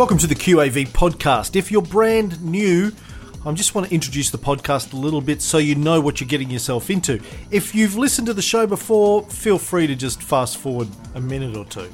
Welcome to the QAV podcast. If you're brand new, I just want to introduce the podcast a little bit so you know what you're getting yourself into. If you've listened to the show before, feel free to just fast forward a minute or two.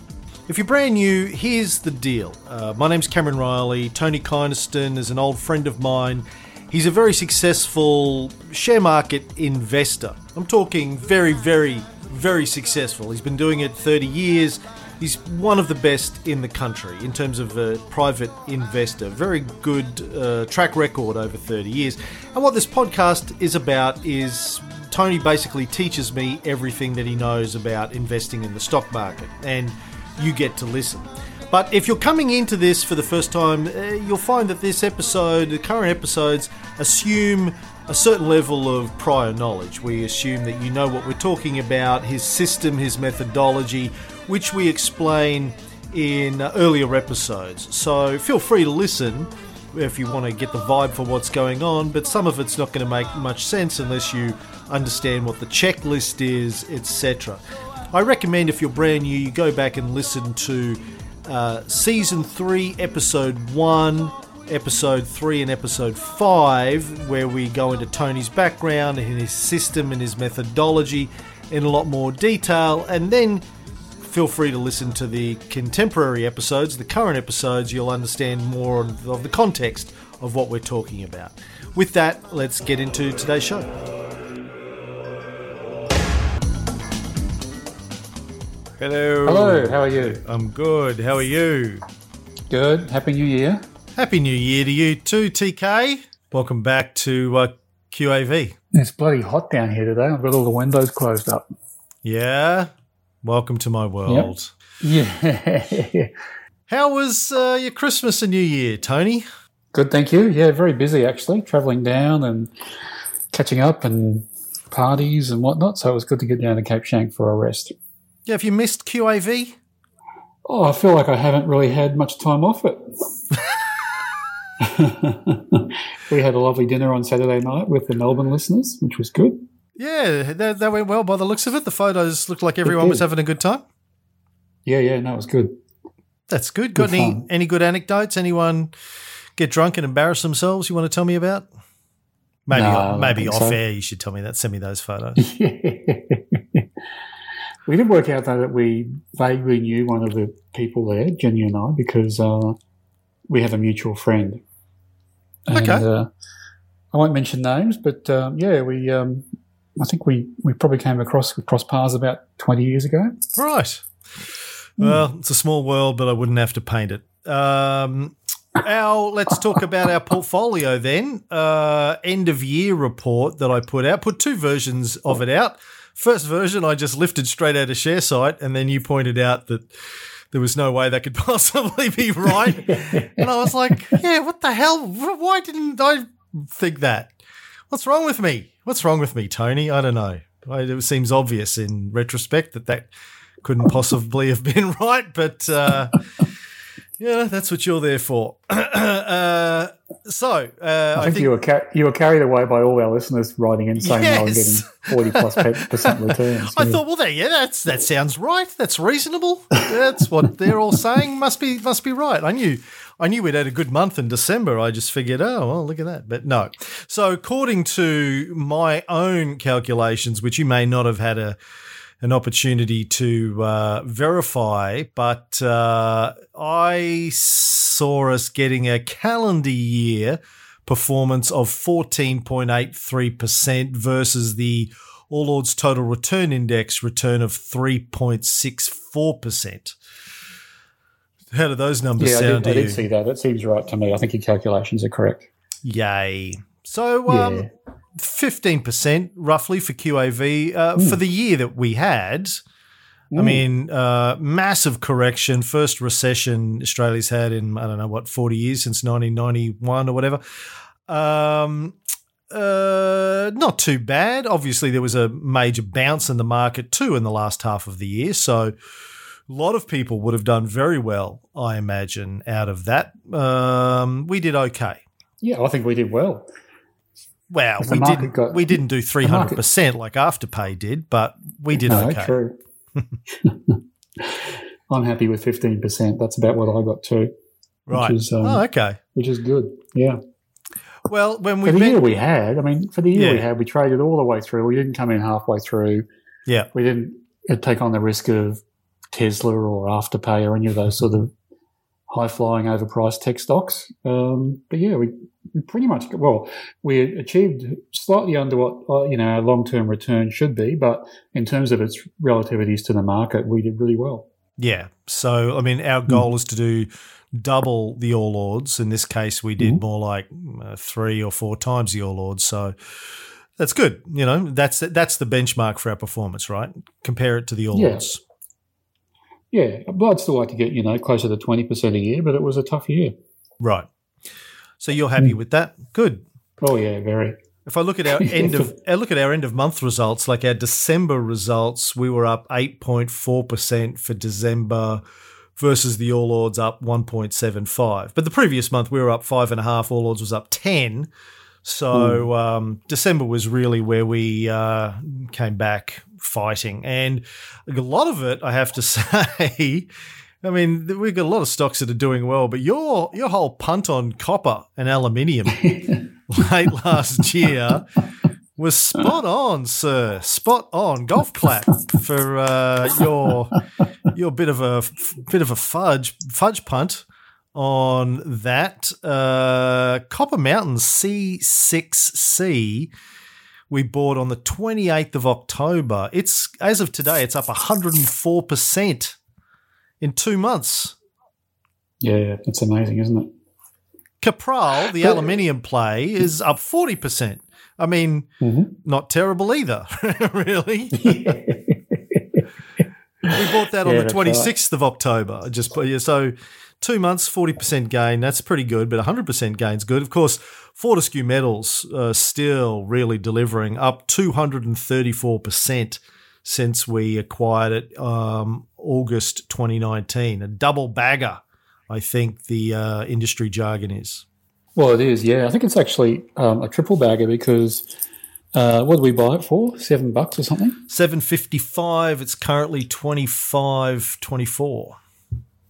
If you're brand new, here's the deal. Uh, my name's Cameron Reilly. Tony Kynaston is an old friend of mine. He's a very successful share market investor. I'm talking very, very, very successful. He's been doing it 30 years. He's one of the best in the country in terms of a private investor. Very good uh, track record over 30 years. And what this podcast is about is Tony basically teaches me everything that he knows about investing in the stock market, and you get to listen. But if you're coming into this for the first time, uh, you'll find that this episode, the current episodes, assume a certain level of prior knowledge. We assume that you know what we're talking about, his system, his methodology, which we explain in uh, earlier episodes. So feel free to listen if you want to get the vibe for what's going on, but some of it's not going to make much sense unless you understand what the checklist is, etc. I recommend if you're brand new, you go back and listen to uh, season 3, episode 1, episode 3, and episode 5, where we go into Tony's background and his system and his methodology in a lot more detail, and then feel free to listen to the contemporary episodes, the current episodes, you'll understand more of the context of what we're talking about. With that, let's get into today's show. Hello. Hello, how are you? I'm good. How are you? Good. Happy New Year. Happy New Year to you too, TK. Welcome back to uh, QAV. It's bloody hot down here today. I've got all the windows closed up. Yeah. Welcome to my world. Yeah. How was uh, your Christmas and New Year, Tony? Good, thank you. Yeah, very busy actually, travelling down and catching up and parties and whatnot. So it was good to get down to Cape Schanck for a rest. Yeah, have you missed QAV? Oh, I feel like I haven't really had much time off it. we had a lovely dinner on Saturday night with the Melbourne listeners, which was good. Yeah, that, that went well by the looks of it. The photos looked like everyone was having a good time. Yeah, yeah, no, it was good. That's good. Got Good any fun. any good anecdotes? Anyone get drunk and embarrass themselves? You want to tell me about? Maybe No, maybe off so. air. You should tell me that. Send me those photos. we did work out though that we vaguely knew one of the people there, Jenny and I, because uh, we have a mutual friend. And, Okay. Uh, I won't mention names, but um, yeah, we. Um, I think we, we probably came across we crossed paths about twenty years ago. Right. Well, it's a small world, but I wouldn't have to paint it. Um, our let's talk about our portfolio then. Uh, end of year report that I put out. Put two versions of it out. First version I just lifted straight out of Sharesight, and then you pointed out that there was no way that could possibly be right. and I was like, yeah, what the hell? Why didn't I think that? What's wrong with me? What's wrong with me, Tony? I don't know. I- It seems obvious in retrospect that that couldn't possibly have been right, but uh, yeah, that's what you're there for. uh, so uh, I, think, you were you were carried away by all our listeners writing in saying they were Yes. getting forty plus pe- percent returns. I Yeah. thought, well, there, yeah, that's that sounds right. That's reasonable. That's what they're all saying. Must be must be right. I knew I knew we'd had a good month in December. I just figured, oh well, look at that. But no. So according to my own calculations, which you may not have had a an opportunity to uh, verify, but uh, I saw us getting a calendar year performance of 14.83% versus the All Ords Total Return Index return of 3.64%. How do those numbers yeah, I sound did, I did see that. That seems right to me. I think your calculations are correct. Yay. So, um, Yeah. 15% roughly for QAV uh, Hmm. for the year that we had. I mean, uh, massive correction, first recession Australia's had in, I don't know, what, 40 years since 1991 or whatever. Um, uh, not too bad. Obviously, there was a major bounce in the market too in the last half of the year. So, a lot of people would have done very well, I imagine, out of that. Um, we did okay. Yeah, I think we did well. Well, we didn't. got- we didn't do three hundred percent like Afterpay did, but we did no, okay. true. I'm happy with 15%. That's about what I got too. Right. Which is, um, oh, okay. which is good. Yeah. Well, when we For the met, year we had, I mean, for the year we had, we traded all the way through. We didn't come in halfway through. yeah, We didn't uh, take on the risk of Tesla or Afterpay or any of those sort of high flying, overpriced tech stocks. Um, but yeah, we, we pretty much, well, we achieved slightly under what, uh, you know, our long term return should be. But in terms of its relativities to the market, we did really well. yeah. So, I mean, our Hmm. goal is to do double the All Ords. In this case, we did Mhm. more like uh, three or four times the All Ords. So that's good. You know, that's that's the benchmark for our performance, right? Compare it to the All Yeah. Ords. Yeah, but I'd still like to get, you know, closer to 20% a year, but it was a tough year. Right. So you're happy Hmm. with that? Good. Oh, yeah, very. If I look at our end of I look at our end of month results, like our December results, we were up eight point four percent for December versus the All Ords up one point seven five. But the previous month we were up five and a half. All Ords was up ten. So um, December was really where we uh, came back fighting, and a lot of it, I have to say. I mean, we've got a lot of stocks that are doing well, but your your whole punt on copper and aluminium late last year was spot on, sir. Spot on. Golf clap for uh, your your bit of a bit of a fudge fudge punt on that uh, Copper Mountain C6C. We bought on the 28th of October. It's as of today, it's up 104 percent in two months. Yeah, it's amazing, isn't it? Capral, the aluminium play, is up 40%. I mean, Mhm. not terrible either, really. We bought that on the that's 26th of October. Just put- yeah, So two months, 40% gain. That's pretty good, but 100% gain's good. Of course, Fortescue Metals uh, still really delivering up 234% since we acquired it um, August 2019. A double bagger, I think the uh, industry jargon is. Well, it is, yeah. I think it's actually um, a triple bagger because uh, what did we buy it for? Seven bucks or something? 755 it's currently 25 24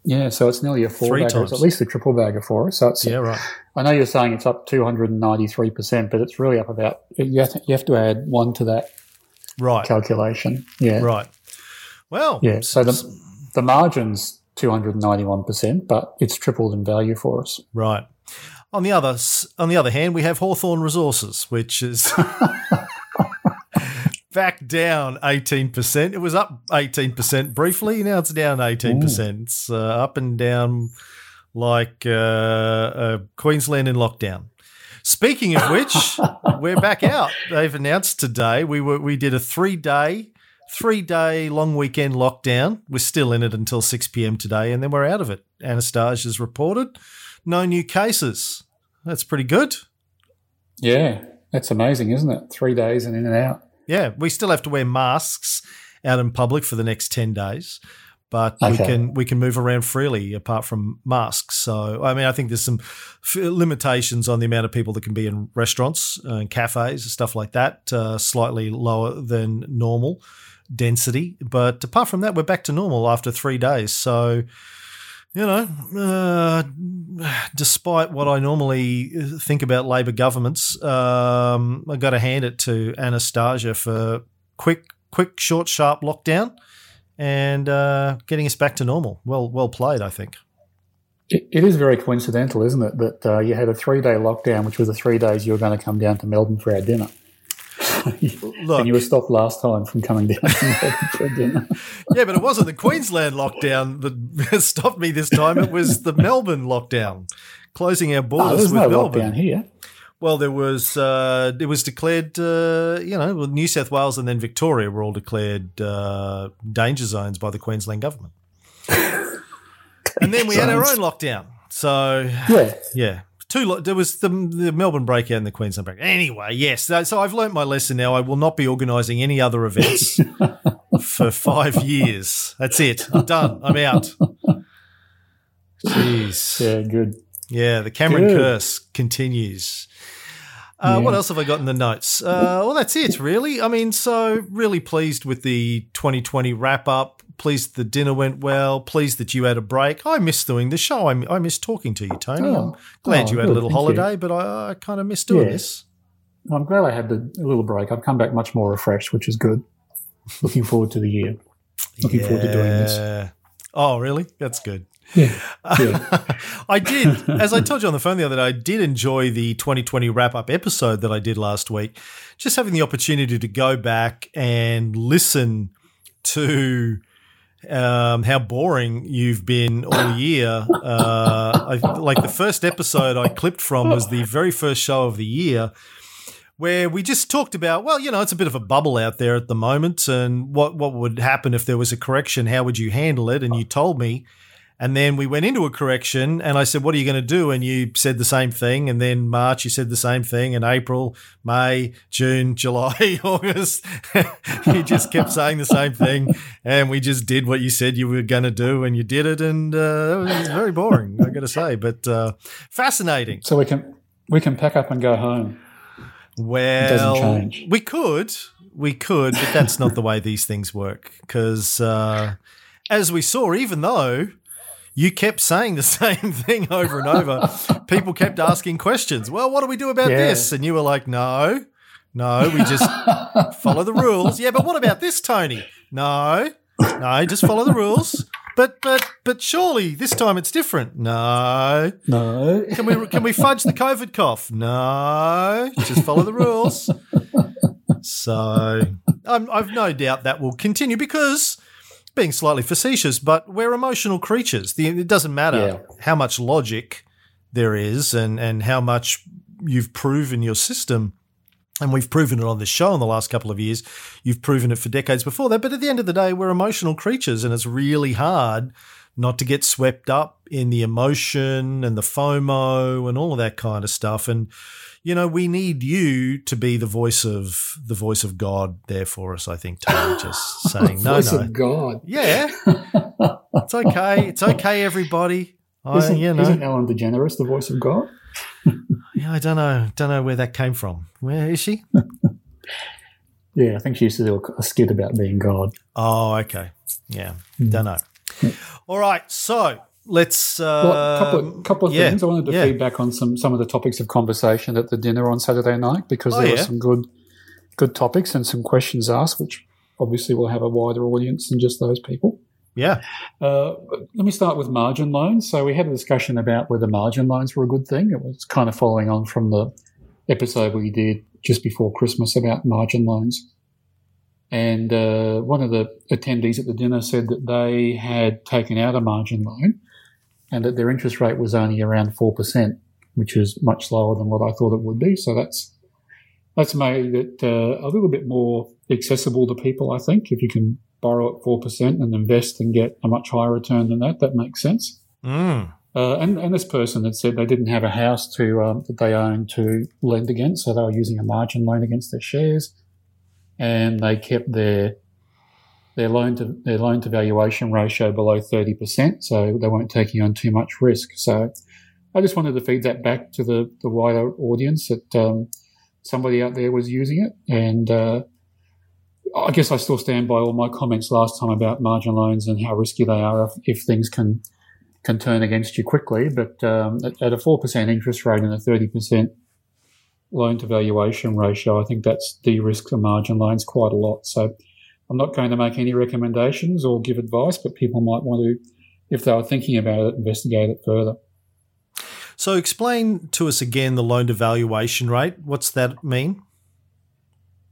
Yeah, so it's nearly a four Three bagger. times. It's at least a triple bagger for us. So it's, yeah right I know you're saying it's up 293%, but it's really up about, you have to, you have to add one to that right calculation. Yeah. right well Yeah. So the, the margin's 291%, but it's tripled in value for us. right on the other on the other hand we have Hawthorn Resources which is back down 18% it was up 18% briefly now it's down 18% it's uh, up and down like uh, uh, Queensland in lockdown Speaking of which, we're back out. They've announced today we were we did a three day three day long weekend lockdown. We're still in it until six pm today, and then we're out of it. Annastacia's reported no new cases. That's pretty good. Yeah. That's amazing, isn't it? Three days and in and out. Yeah, we still have to wear masks out in public for the next ten days, but we can we can move around freely apart from masks. So I mean, I think there's some f- limitations on the amount of people that can be in restaurants and cafes and stuff like that. Uh, slightly lower than normal density, but apart from that, we're back to normal after three days. So. You know, uh, despite what I normally think about Labor governments, um, I got to hand it to Annastacia for quick, quick, short, sharp lockdown and uh, getting us back to normal. Well, well played, I think. It, is very coincidental, isn't it, that uh, you had a three day lockdown, which was the three days you were going to come down to Melbourne for our dinner. Look, and you were stopped last time from coming down for dinner. yeah, but it wasn't the Queensland lockdown that stopped me this time. It was the Melbourne lockdown, closing our Oh, borders with no Melbourne. here. Well, there was uh, it was declared, uh, you know, well, New South Wales and then Victoria were all declared uh, danger zones by the Queensland government, and then we had our own lockdown. So Yeah. yeah, two. Lo- there was the, the Melbourne breakout and the Queensland breakout. Anyway, yes. So, so I've learnt my lesson now. I will not be organising any other events for five years. That's it. I'm done. I'm out. Jeez. Yeah, good. Yeah, the Cameron Good. curse continues. Uh, Yeah. What else have I got in the notes? Uh, well, that's it, really. I mean, so really pleased with the 2020 wrap up. Pleased the dinner went well. Pleased that you had a break. I miss doing the show. I, I miss talking to you, Tony. Oh. I'm glad Oh, you had a little thank you. holiday, but I, I kind of miss doing Yeah. this. I'm glad I had the a little break. I've come back much more refreshed, which is good. Looking forward to the year. Looking forward to doing this. Oh, really? That's good. Yeah. I did, as I told you on the phone the other day, I did enjoy the 2020 wrap up episode that I did last week. Just having the opportunity to go back and listen to um, how boring you've been all year. Uh, I, like the first episode I clipped from was the very first show of the year. Where we just talked about, well, you know, it's a bit of a bubble out there at the moment, and what what would happen if there was a correction? How would you handle it? And you told me, and then we went into a correction, and I said, "What are you going to do?" And you said the same thing. And then March, you said the same thing. And April, May, June, July, August, you just kept saying the same thing. And we just did what you said you were going to do, and you did it. And uh, it was very boring, I got to say, but uh, fascinating. So we can we can pack up and go home. Well, change. we could, we could, but that's not the way these things work. Because uh, as we saw, even though you kept saying the same thing over and over, people kept asking questions. Well, what do we do about Yeah. this? And you were like, no, no, we just follow the rules. Yeah, but what about this, Tony? No, no, just follow the rules. But but but surely this time it's different. No, No. can we can we fudge the COVID cough? No, just follow the rules. So I'm, I've no doubt that will continue because, being slightly facetious, but we're emotional creatures. The, it doesn't matter Yeah. how much logic there is and and how much you've proven your system. And we've proven it on this show in the last couple of years. You've proven it for decades before that. But at the end of the day, we're emotional creatures, and it's really hard not to get swept up in the emotion and the FOMO and all of that kind of stuff. And you know, we need you to be the voice of the voice of God there for us. I think Tony just saying no, Voice no, of God. yeah, it's okay, it's okay, everybody. I, Isn't, you know, isn't Ellen DeGeneres the voice of God? yeah, I don't know, don't know where that came from. Where is she? Yeah, I think she used to do a skit about being God. Oh, okay, yeah, Hmm. don't know. All right, so let's. Uh, Well, a couple of, couple of yeah, things. I wanted to yeah. feedback on some, some of the topics of conversation at the dinner on Saturday night because Oh, there were some good good topics and some questions asked, which obviously will have a wider audience than just those people. yeah, Uh, let me start with margin loans. So we had a discussion about whether margin loans were a good thing. It was kind of following on from the episode we did just before Christmas about margin loans. And uh, one of the attendees at the dinner said that they had taken out a margin loan and that their interest rate was only around 4%, which is much lower than what I thought it would be. So that's that's made it uh, a little bit more accessible to people, I think. If you can borrow at 4% and invest and get a much higher return than that, that makes sense. mm, Uh, and, and this person had said they didn't have a house to um, that they owned to lend against, so they were using a margin loan against their shares, and they kept their their loan to their loan to valuation ratio below thirty percent, so they weren't taking on too much risk. So I just wanted to feed that back to the the wider audience that um, somebody out there was using it, and uh, I guess I still stand by all my comments last time about margin loans and how risky they are if, if things can can turn against you quickly. But um, at, at a four percent interest rate and a thirty percent loan to valuation ratio, I think that's de-risked the margin loans quite a lot. So I'm not going to make any recommendations or give advice, but people might want to, if they were thinking about it, investigate it further. So explain to us again the loan to valuation rate. What's that mean?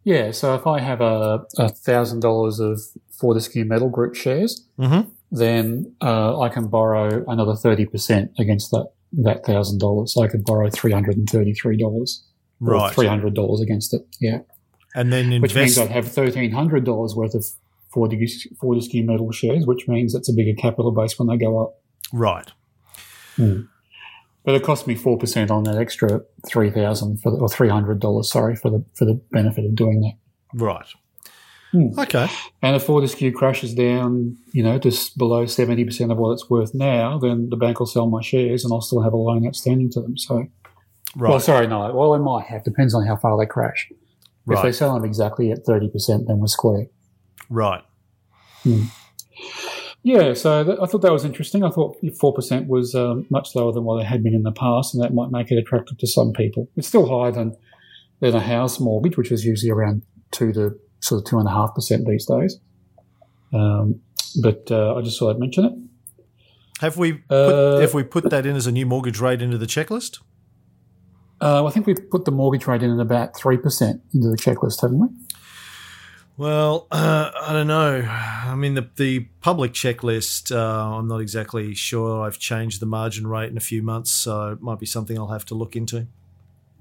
Yeah, so if I have a thousand dollars of Fortescue Metal Group shares, Mm-hmm. then uh, I can borrow another thirty percent against that that thousand dollars. So I could borrow three hundred and thirty three dollars, Right. three hundred dollars against it. Yeah, And then invest- which means. I'd have thirteen hundred dollars worth of Fortescue, Metal shares, which means it's a bigger capital base when they go up. Right. But it cost me four percent on that extra three thousand for the, or three hundred dollars. Sorry for the for the benefit of doing that. Right. Hmm. Okay. And if Fortescue crashes down, you know, just below seventy percent of what it's worth now, then the bank will sell my shares, and I'll still have a loan outstanding to them. So Right. Well, sorry, no. Well, they might have. Depends on how far they crash. If they sell them exactly at 30%, then we're square. Right. Yeah, so th- I thought that was interesting. I thought 4% was um, much lower than what it had been in the past, and that might make it attractive to some people. It's still higher than, than a house mortgage, which is usually around 2 to sort of 2.5% these days. Um, but uh, I just thought I'd mention it. Have we put, Uh, have we put that in as a new mortgage rate into the checklist? Uh, I think we've put the mortgage rate in at about 3% into the checklist, haven't we? Well, uh, I don't know. I mean, the the public checklist. Uh, I'm not exactly sure. I've changed the margin rate in a few months, so it might be something I'll have to look into.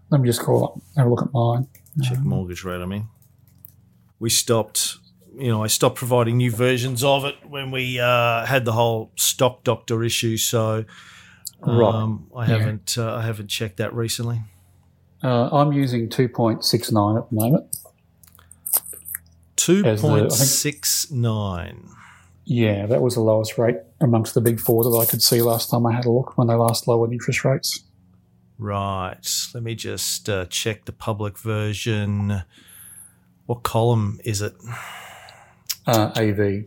Let me just call up, have a look at mine. Check mortgage rate. I mean, we stopped. You know, I stopped providing new versions of it when we uh, had the whole stock doctor issue. So, Right. um, I haven't uh, I haven't checked that recently. Uh, I'm using 2.69 at the moment. Two As the- I point think- six nine. Yeah, that was the lowest rate amongst the big four that I could see last time I had a look when they last lowered interest rates. Right. Let me just uh, check the public version. What column is it? Uh, AV.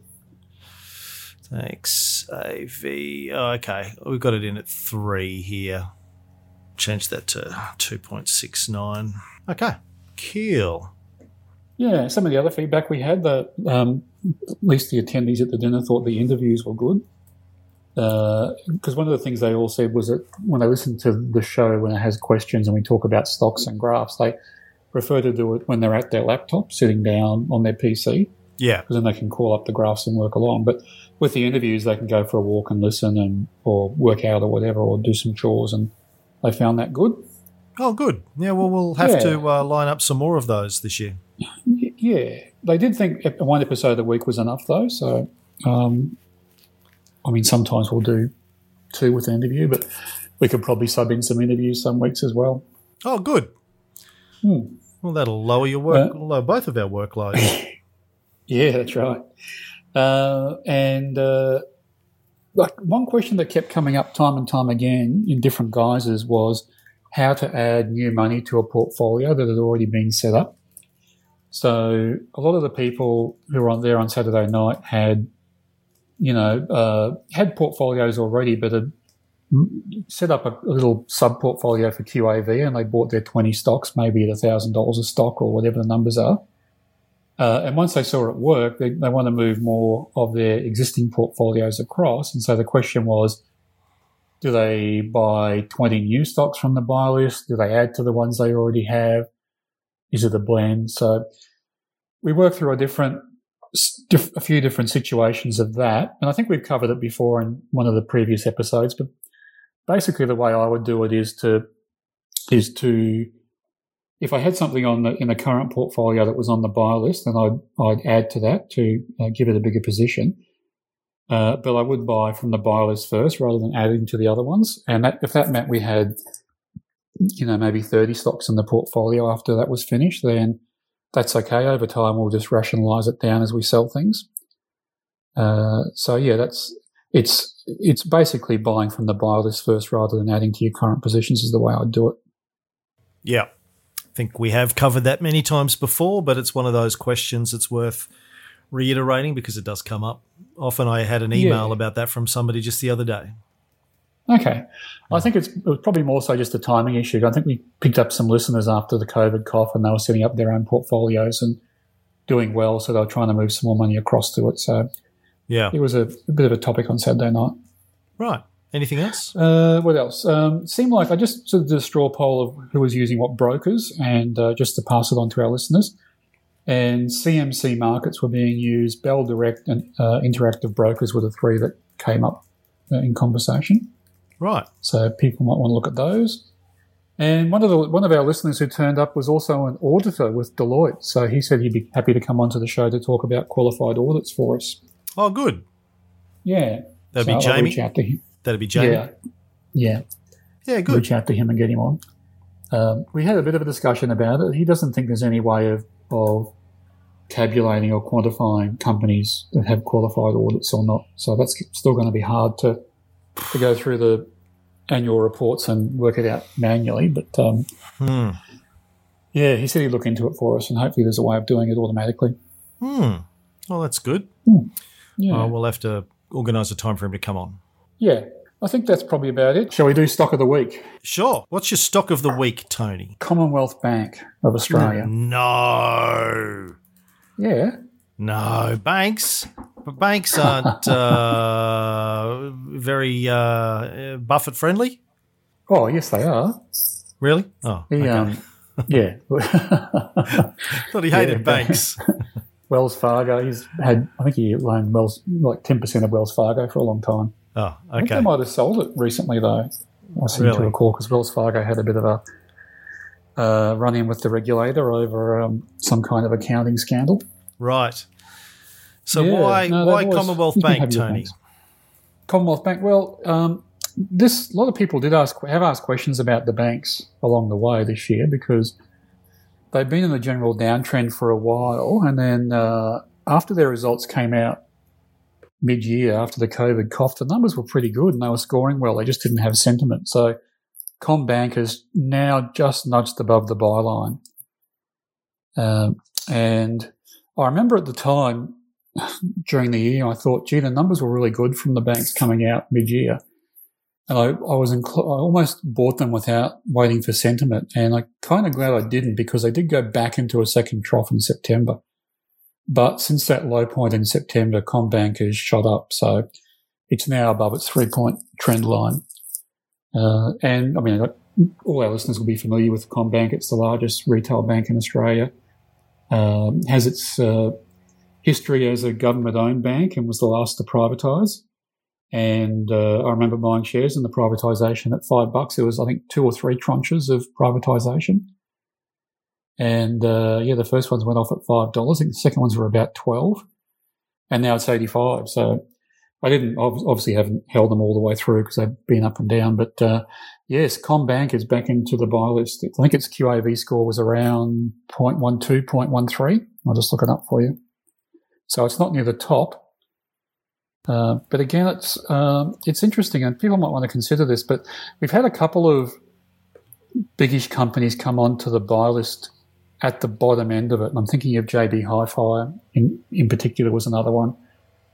Thanks, AV. Oh, okay, we've got it in at three here. Change that to 2.69. Okay, cool. Yeah, some of the other feedback we had, that um, at least the attendees at the dinner thought the interviews were good. Because one of the things they all said was that when they listen to the show, when it has questions and we talk about stocks and graphs, they prefer to do it when they're at their laptop, sitting down on their PC, Yeah, because then they can call up the graphs and work along. But with the interviews, they can go for a walk and listen, and or work out or whatever, or do some chores, and they found that good. Oh, good. Yeah, well, we'll have Yeah. to uh, line up some more of those this year. Yeah, they did think one episode a week was enough, though. So, um, I mean, sometimes we'll do two with an interview, but we could probably sub in some interviews some weeks as well. Oh, good. Hmm. Well, that'll lower your work, Uh, lower both of our workloads. Yeah, that's right. Uh, and uh, like one question that kept coming up time and time again in different guises was how to add new money to a portfolio that had already been set up. So a lot of the people who were on there on Saturday night had, you know, uh, had portfolios already, but had set up a little sub portfolio for QAV, and they bought their twenty stocks, maybe at thousand dollars a stock or whatever the numbers are. Uh, and once they saw it work, they, they want to move more of their existing portfolios across. And so the question was, do they buy 20 new stocks from the buy list? Do they add to the ones they already have? Is it a blend? So we worked through a different, a few different situations of that. And I think we've covered it before in one of the previous episodes, but basically the way I would do it is to, is to, if I had something on the, in the current portfolio that was on the buy list, then I'd, I'd add to that to uh, give it a bigger position. Uh, but I would buy from the buy list first rather than adding to the other ones. And that, if that meant we had, you know, maybe 30 stocks in the portfolio after that was finished, then that's okay. Over time, we'll just rationalize it down as we sell things. Uh, so yeah, that's, it's, it's basically buying from the buy list first rather than adding to your current positions is the way I'd do it. Yeah. I think we have covered that many times before, but it's one of those questions that's worth reiterating because it does come up. Often I had an email Yeah. about that from somebody just the other day. Okay. I think it's, it was probably more so just a timing issue. I think we picked up some listeners after the COVID cough and they were setting up their own portfolios and doing well. So they were trying to move some more money across to it. So Yeah. it was a, a bit of a topic on Saturday night. Right. Anything else? Uh, what else? Um, seemed like I just sort of did a straw poll of who was using what brokers and uh, just to pass it on to our listeners. And CMC markets were being used. Bell Direct and uh, Interactive Brokers were the three that came up uh, in conversation. Right. So people might want to look at those. And one of the one of our listeners who turned up was also an auditor with Deloitte. So he said he'd be happy to come onto the show to talk about qualified audits for us. Oh, good. Yeah, That'd So be I'll Jamie. reach out to him. That'd be Jamie. Yeah, yeah. Yeah, good. Reach out to him and get him on. Um, we had a bit of a discussion about it. He doesn't think there's any way of of tabulating or quantifying companies that have qualified audits or not. So that's still going to be hard to to go through the annual reports and work it out manually. But um, Hmm. yeah, he said he'd look into it for us, and hopefully there's a way of doing it automatically. Hmm. Well, that's good. Yeah, Uh, we'll have to organise a time for him to come on. yeah. I think that's probably about it. Shall we do stock of the week? Sure. What's your stock of the week, Tony? Commonwealth Bank of Australia. No. Yeah. No. Banks. But banks aren't uh, very uh, Buffett friendly. Oh, yes, they are. Really? Oh, He, okay. um, yeah. thought he hated yeah, banks. Wells Fargo. He's had, I think he owned Wells, like 10% of Wells Fargo for a long time. Oh, I think they might have sold it recently, though. I seem Really? to recall because Wells Fargo had a bit of a uh, run in with the regulator over um, some kind of accounting scandal. Right. So Yeah, why no, why always- Commonwealth Bank, Tony? Commonwealth Bank. Well, um, this a lot of people did ask have asked questions about the banks along the way this year because they've been in a general downtrend for a while, and then uh, after their results came out mid-year after the COVID cough, the numbers were pretty good and they were scoring well. They just didn't have sentiment. So CommBank has now just nudged above the byline. Um, and I remember at the time during the year, I thought, gee, the numbers were really good from the banks coming out mid-year. And I, I was incl- I almost bought them without waiting for sentiment. And I'm kind of glad I didn't because they did go back into a second trough in September. But since that low point in September, CommBank has shot up. So it's now above its three point trend line. Uh, and I mean, all our listeners will be familiar with CommBank. It's the largest retail bank in Australia. Um, has its uh, history as a government owned bank and was the last to privatise. And uh, I remember buying shares in the privatisation at five bucks. There was, I think, two or three tranches of privatisation. And uh, yeah, the first ones went off at five dollars. The second ones were about twelve, and now it's eighty-five. So I didn't obviously haven't held them all the way through because they've been up and down. But uh, yes, CommBank is back into the buy list. I think its QAV score was around 0.12, 0.13. I'll just look it up for you. So it's not near the top. Uh, but again, it's um, it's interesting, and people might want to consider this. But we've had a couple of biggish companies come onto the buy list at the bottom end of it. And I'm thinking of JB Hi-Fi in in particular was another one,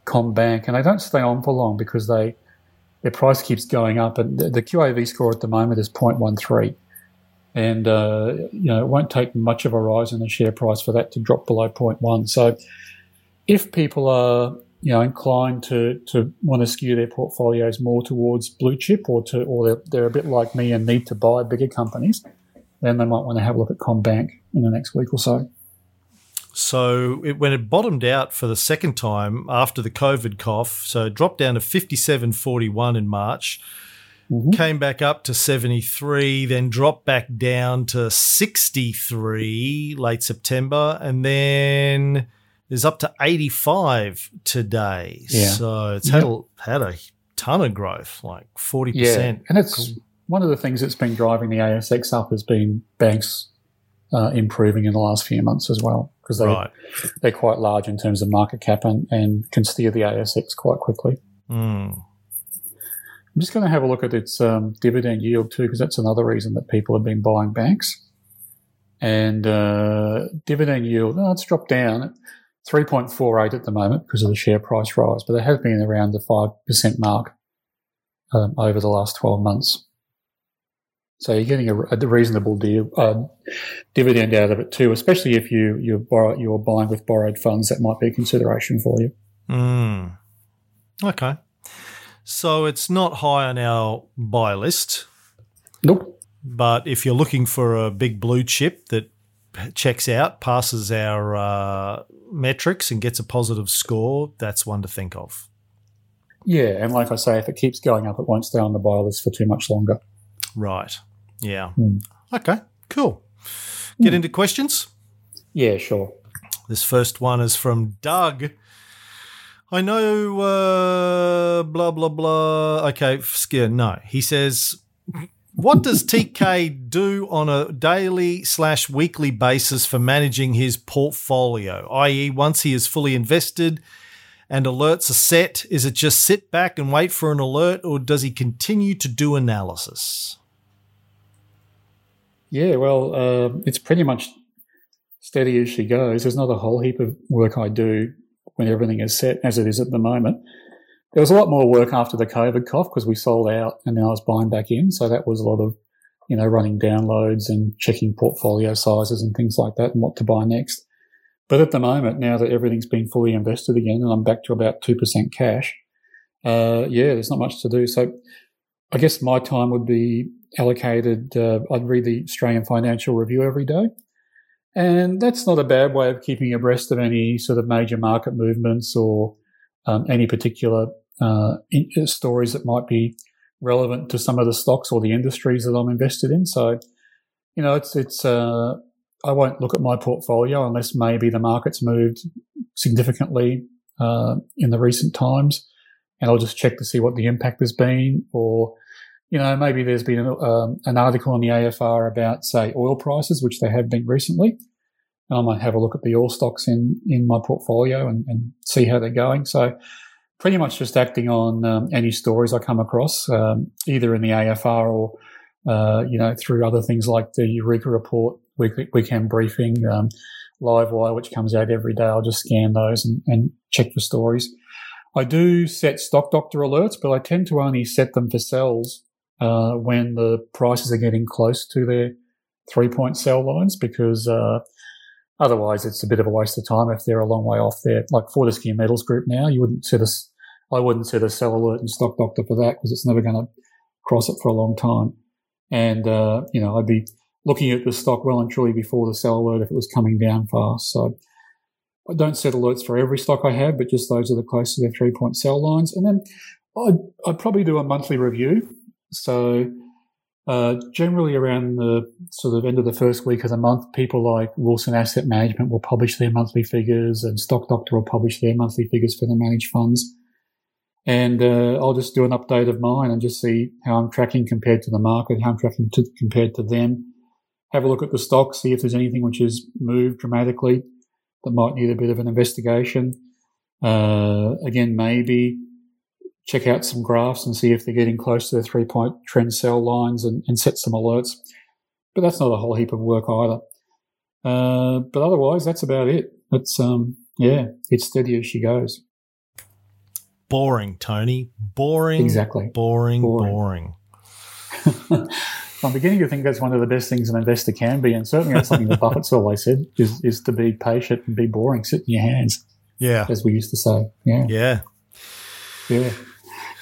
CommBank, and they don't stay on for long because they their price keeps going up, and the, the QAV score at the moment is 0.13. And uh, you know it won't take much of a rise in the share price for that to drop below 0.1. So, if people are you know inclined to to want to skew their portfolios more towards blue chip or to or they're, they're a bit like me and need to buy bigger companies, then they might want to have a look at CommBank in the next week or so. So it, when it bottomed out for the second time after the COVID cough, so it dropped down to 57.41 in March, Mhm. came back up to 73, then dropped back down to 63 late September, and then is up to 85 today. Yeah. So it's had, a, had a ton of growth, like 40%. Yeah, and it's one of the things that's been driving the ASX up has been banks uh, improving in the last few months as well because they Right. they're quite large in terms of market cap and, and can steer the ASX quite quickly. Mm. I'm just going to have a look at its um, dividend yield too because that's another reason that people have been buying banks. And uh, dividend yield, oh, it's dropped down. 3.48 at the moment because of the share price rise, but it has been around the 5% mark um, over the last 12 months. So you're getting a, a reasonable deal, um, dividend out of it too, especially if you you're, borrow, you're buying with borrowed funds. That might be a consideration for you. Mm. Okay. So it's not high on our buy list, Nope. but if you're looking for a big blue chip that checks out, passes our uh, metrics, and gets a positive score, that's one to think of. Yeah, and like I say, if it keeps going up, it won't stay on the buy list for too much longer. Right. Yeah. Hmm. Okay. Cool. Get into questions. Yeah, sure. This first one is from Doug. I know, uh, blah, blah, blah. Okay, scare. No. He says, What does TK do on a daily slash weekly basis for managing his portfolio? I.e., once he is fully invested and alerts are set, is it just sit back and wait for an alert, or does he continue to do analysis? Yeah, well, uh, it's pretty much steady as she goes. There's not a whole heap of work I do when everything is set as it is at the moment. There was a lot more work after the COVID cough because we sold out and then I was buying back in. So that was a lot of, you know, running downloads and checking portfolio sizes and things like that and what to buy next. But at the moment, now that everything's been fully invested again and I'm back to about 2% cash, uh, yeah, there's not much to do. So I guess my time would be allocated. Uh, I'd read the Australian Financial Review every day. And that's not a bad way of keeping abreast of any sort of major market movements or um, any particular uh, in, uh, stories that might be relevant to some of the stocks or the industries that I'm invested in. So, you know, it's it's uh, I won't look at my portfolio unless maybe the market's moved significantly uh, in the recent times, and I'll just check to see what the impact has been, or you know, maybe there's been um, an article in the AFR about, say, oil prices, which they have been recently. I might have a look at the oil stocks in in my portfolio and, and see how they're going. So, pretty much just acting on um, any stories I come across, um, either in the AFR or uh, you know through other things like the Eureka report weekly, weekend briefing, um, Livewire, which comes out every day. I'll just scan those and, and check for stories. I do set stock doctor alerts, but I tend to only set them for sells uh, when the prices are getting close to their three point sell lines because uh, otherwise it's a bit of a waste of time if they're a long way off there. Like Fortescue Metals Group now, you wouldn't set a, I wouldn't set a sell alert and stock doctor for that because it's never going to cross it for a long time. And, uh, you know, I'd be looking at the stock well and truly before the sell alert if it was coming down fast. So I don't set alerts for every stock I have, but just those are the close to their three point sell lines. And then I'd, I'd probably do a monthly review. So uh, generally around the sort of end of the first week of the month, people like Wilson Asset Management will publish their monthly figures and Stock Doctor will publish their monthly figures for the managed funds. And uh, I'll just do an update of mine and just see how I'm tracking compared to the market, how I'm tracking to, compared to them have a look at the stock, see if there's anything which has moved dramatically that might need a bit of an investigation. Uh, again, maybe check out some graphs and see if they're getting close to the three point trend sell lines and, and set some alerts. But that's not a whole heap of work either. Uh, but otherwise, that's about it. It's, um, yeah, it's steady as she goes. Boring, Tony. Boring. Exactly. Boring, boring. boring. I'm beginning to think that's one of the best things an investor can be, and certainly that's something that Buffett's always said: is is to be patient and be boring, sit in your hands. Yeah, as we used to say. Yeah, yeah, yeah.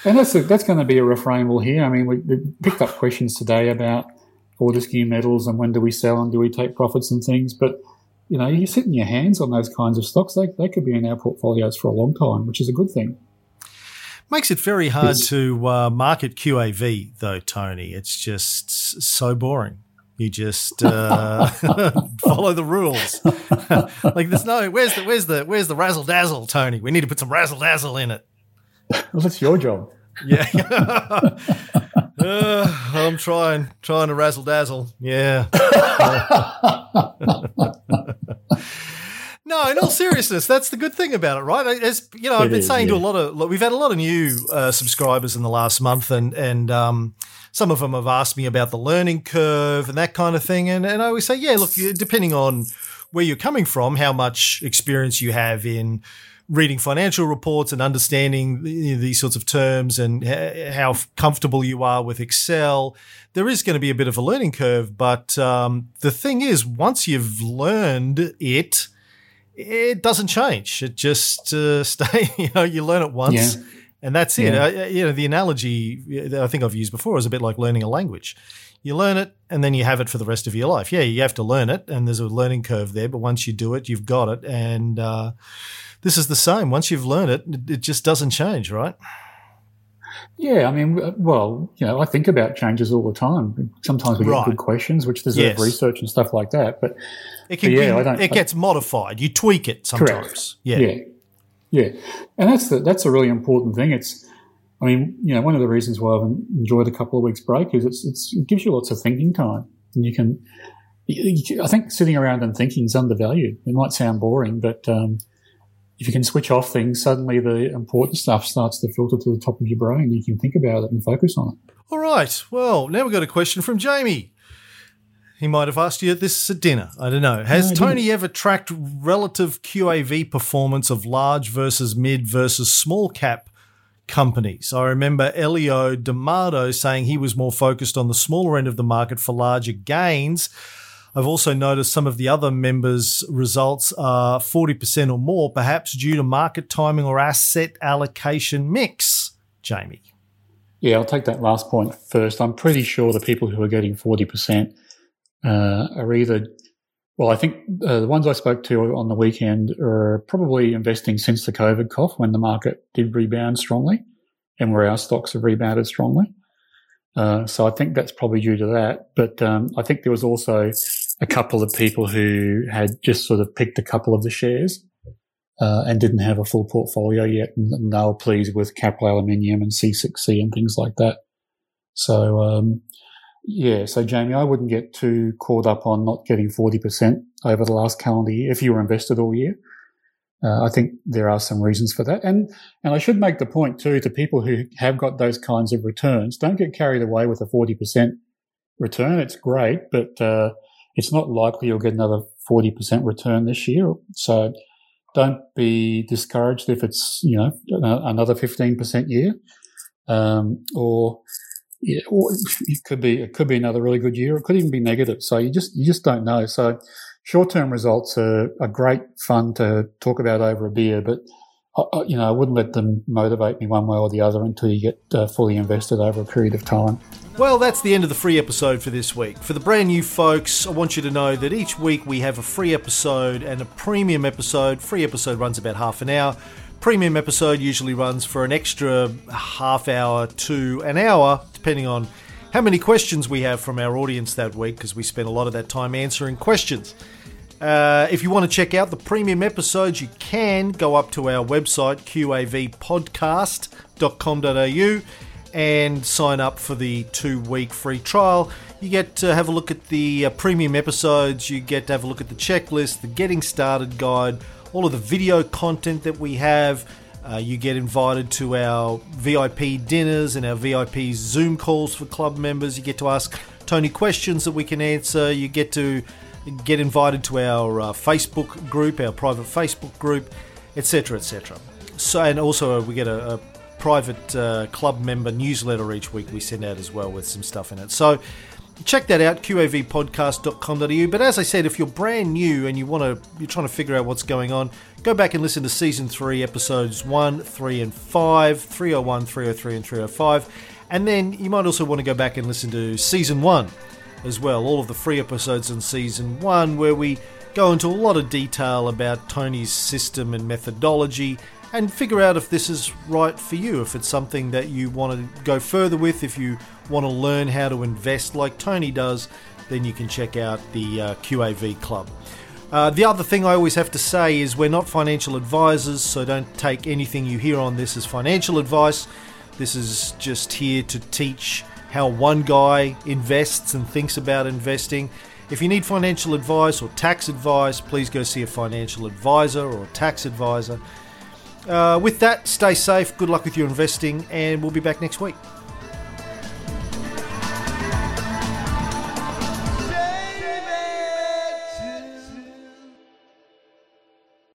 And that's a, that's going to be a refrain we'll hear. I mean, we, we picked up questions today about Fortescue metals and when do we sell and do we take profits and things, but you know, you're sitting your hands on those kinds of stocks. They, they could be in our portfolios for a long time, which is a good thing. Makes it very hard it's, to uh, market QAV, though, Tony. It's just so boring. You just uh, follow the rules. like there's no where's the where's the where's the razzle dazzle, Tony? We need to put some razzle dazzle in it. Well, that's your job. Yeah. uh, I'm trying trying to razzle dazzle. Yeah. No, in all seriousness, that's the good thing about it, right? As you know, I've been is, saying yeah. to a lot of, we've had a lot of new uh, subscribers in the last month, and and um, some of them have asked me about the learning curve and that kind of thing, and and I always say, yeah, look, depending on where you're coming from, how much experience you have in reading financial reports and understanding these sorts of terms and how comfortable you are with Excel, there is going to be a bit of a learning curve. But um, the thing is, once you've learned it, it doesn't change. It just uh, stay. You know, you learn it once, yeah. and that's it. Yeah. Uh, you know, the analogy I think I've used before is a bit like learning a language. You learn it, and then you have it for the rest of your life. Yeah, you have to learn it, and there's a learning curve there. But once you do it, you've got it, and uh, this is the same. Once you've learned it, it just doesn't change, right? Yeah, I mean, well, you know, I think about changes all the time. Sometimes we get right. good questions, which deserve yes. research and stuff like that. But it can, yeah, I don't, it gets modified. You tweak it sometimes. Correct. Yeah, yeah, yeah, and that's the, that's a really important thing. It's, I mean, you know, one of the reasons why I've enjoyed a couple of weeks break is it's, it's it gives you lots of thinking time, and you can. I think sitting around and thinking is undervalued. It might sound boring, but um, if you can switch off things, suddenly the important stuff starts to filter to the top of your brain. You can think about it and focus on it. All right. Well, now we've got a question from Jamie. He might have asked you this at dinner. I don't know. Has No, Tony ever tracked relative QAV performance of large versus mid versus small cap companies? I remember Elio D'Amato saying he was more focused on the smaller end of the market for larger gains. I've also noticed some of the other members' results are 40% or more, perhaps due to market timing or asset allocation mix. Jamie. Yeah, I'll take that last point first. I'm pretty sure the people who are getting 40% uh, are either, well, I think uh, the ones I spoke to on the weekend are probably investing since the COVID cough when the market did rebound strongly and where our stocks have rebounded strongly. Uh, so I think that's probably due to that. But um, I think there was also a couple of people who had just sort of picked a couple of the shares uh, and didn't have a full portfolio yet, and, they were pleased with Capral Aluminium and C6C and things like that. So um, yeah, so Jamie, I wouldn't get too caught up on not getting forty percent over the last calendar year if you were invested all year. Uh, I think there are some reasons for that, and and I should make the point too to people who have got those kinds of returns: don't get carried away with a forty percent return. It's great, but uh, it's not likely you'll get another forty percent return this year. So don't be discouraged if it's you know another fifteen percent year, um, or yeah, or it could be it could be another really good year. It could even be negative. So you just you just don't know. So short term results are, are great fun to talk about over a beer, but I, you know I wouldn't let them motivate me one way or the other until you get uh, fully invested over a period of time. Well, that's the end of the free episode for this week. For the brand new folks, I want you to know that each week we have a free episode and a premium episode. Free episode runs about half an hour. Premium episode usually runs for an extra half hour to an hour, depending on how many questions we have from our audience that week, because we spend a lot of that time answering questions. Uh, if you want to check out the premium episodes, you can go up to our website, qavpodcast.com.au, and sign up for the two week free trial. You get to have a look at the uh, premium episodes, you get to have a look at the checklist, the getting started guide, all of the video content that we have. Uh, you get invited to our VIP dinners and our VIP Zoom calls for club members. You get to ask Tony questions that we can answer. You get to get invited to our uh, Facebook group, our private Facebook group, etc., etc. So, and also uh, we get a, a private uh, club member newsletter each week we send out as well with some stuff in it. So check that out qavpodcast.com.au but as i said if you're brand new and you want to you're trying to figure out what's going on go back and listen to season 3 episodes 1 3 and 5 301 303 and 305 and then you might also want to go back and listen to season 1 as well all of the free episodes in season 1 where we go into a lot of detail about tony's system and methodology and figure out if this is right for you, if it's something that you want to go further with, if you want to learn how to invest like Tony does, then you can check out the uh, QAV Club. Uh, the other thing I always have to say is we're not financial advisors, so don't take anything you hear on this as financial advice. This is just here to teach how one guy invests and thinks about investing. If you need financial advice or tax advice, please go see a financial advisor or tax advisor. Uh, with that, stay safe, good luck with your investing, and we'll be back next week.